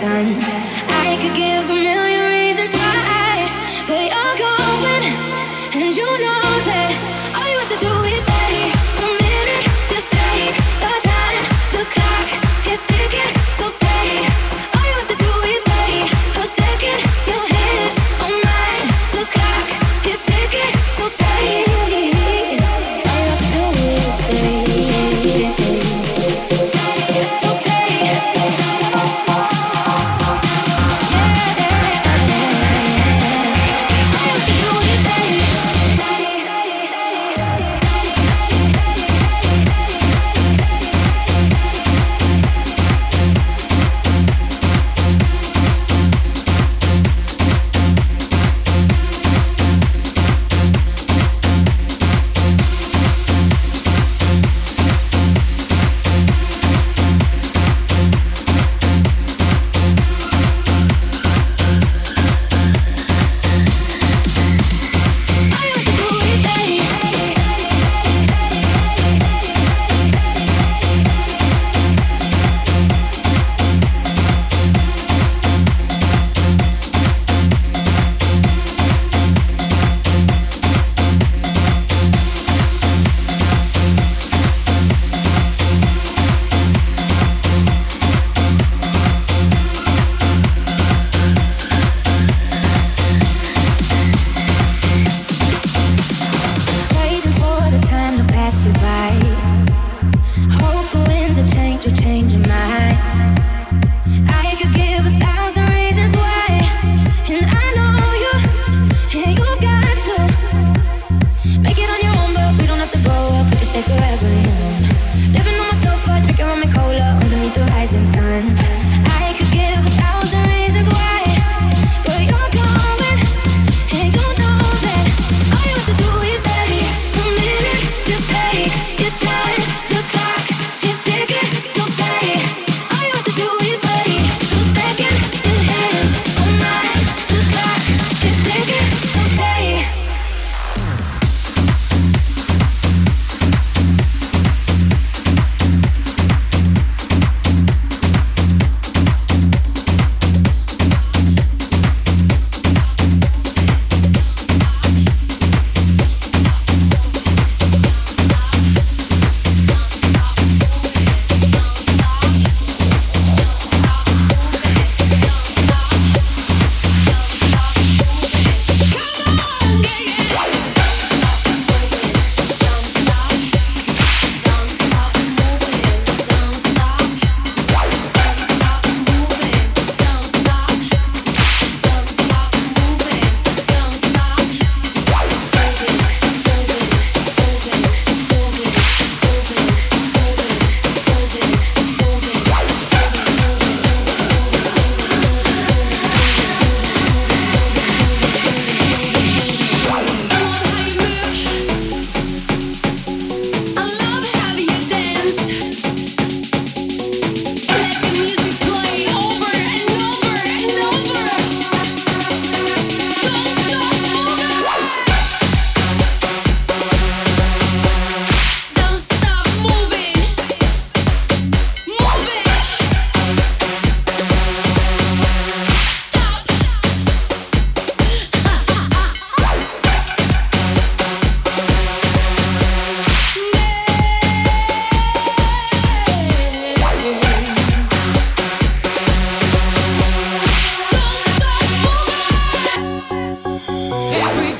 sun. Eso es. I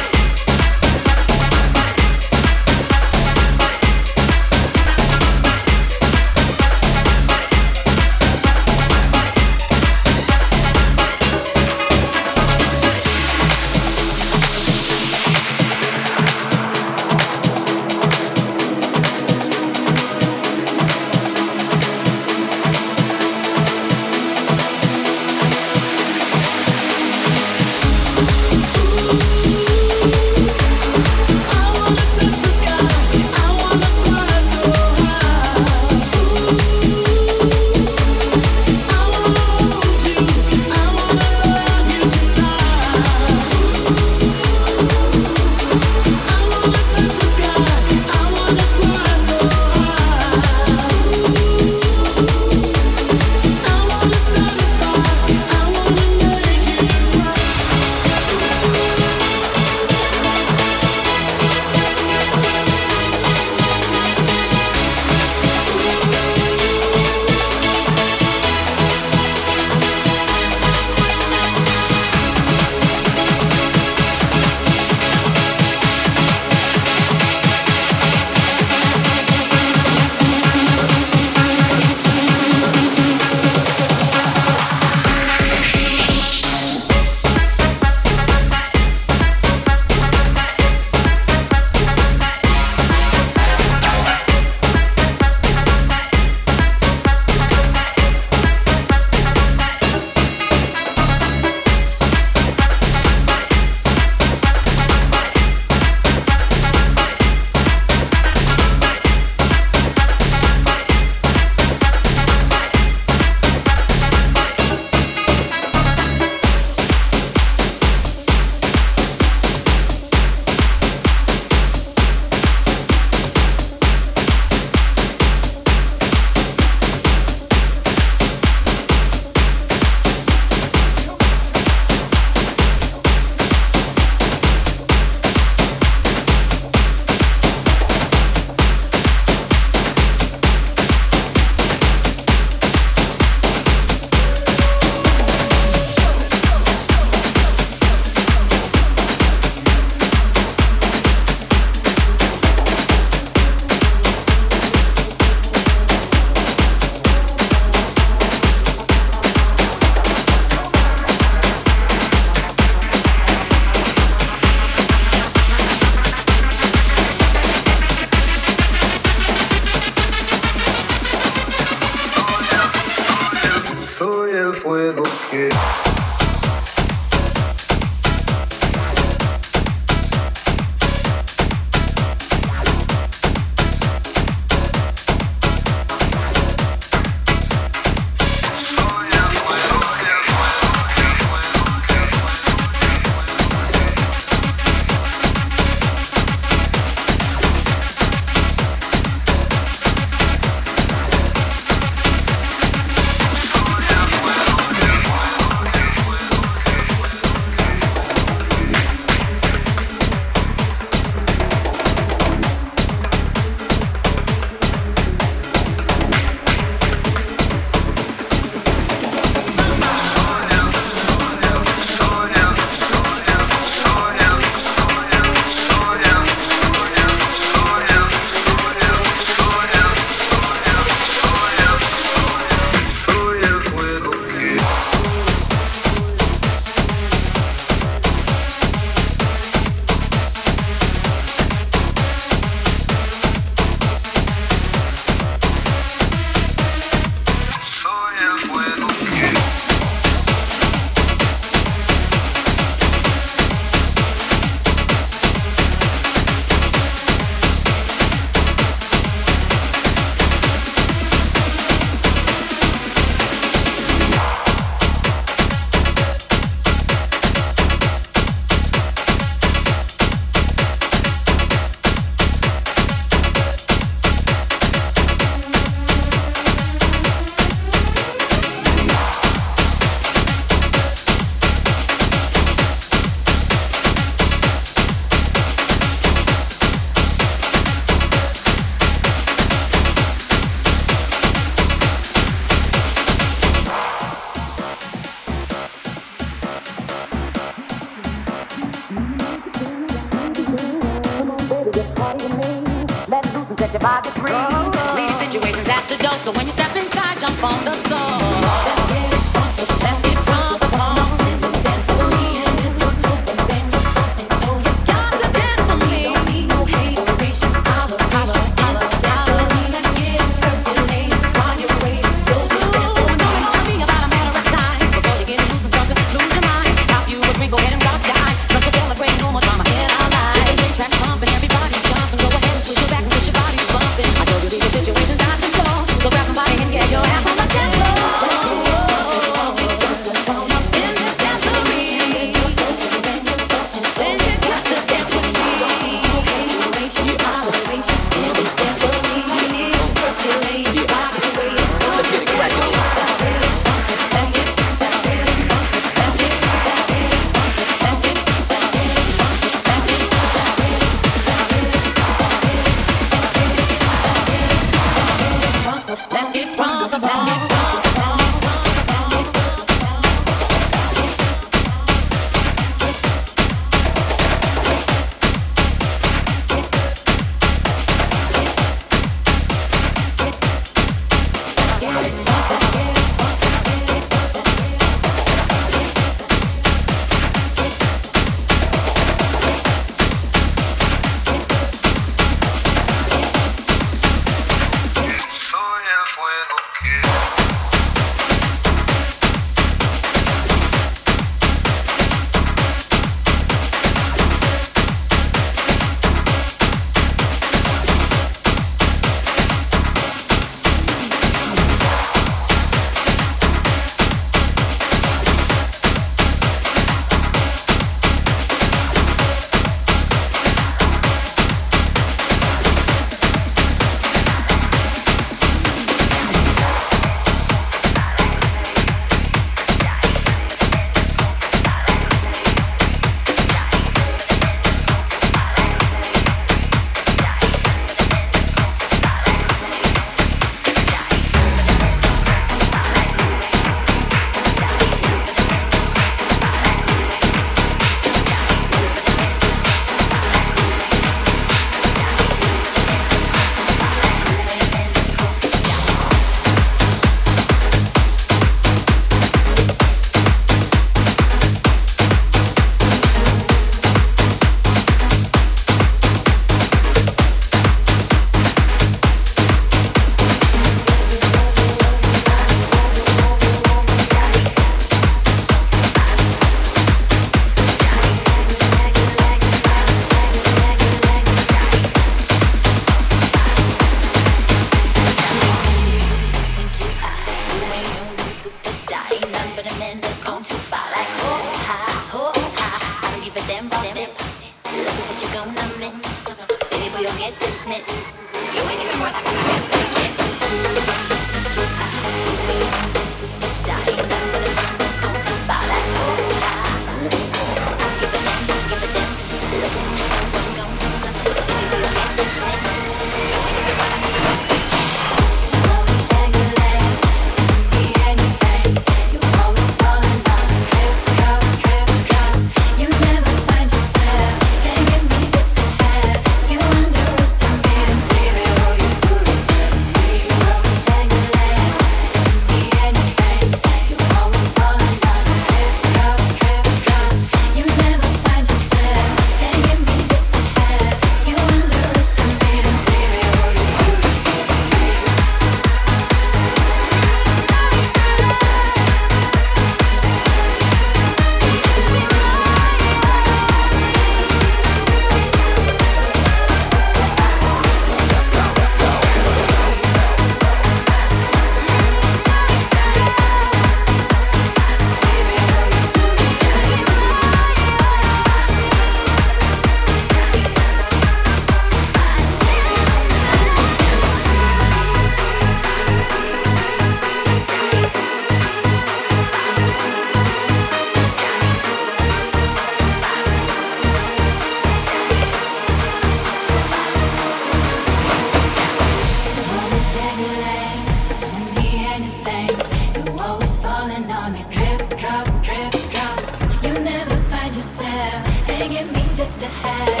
head.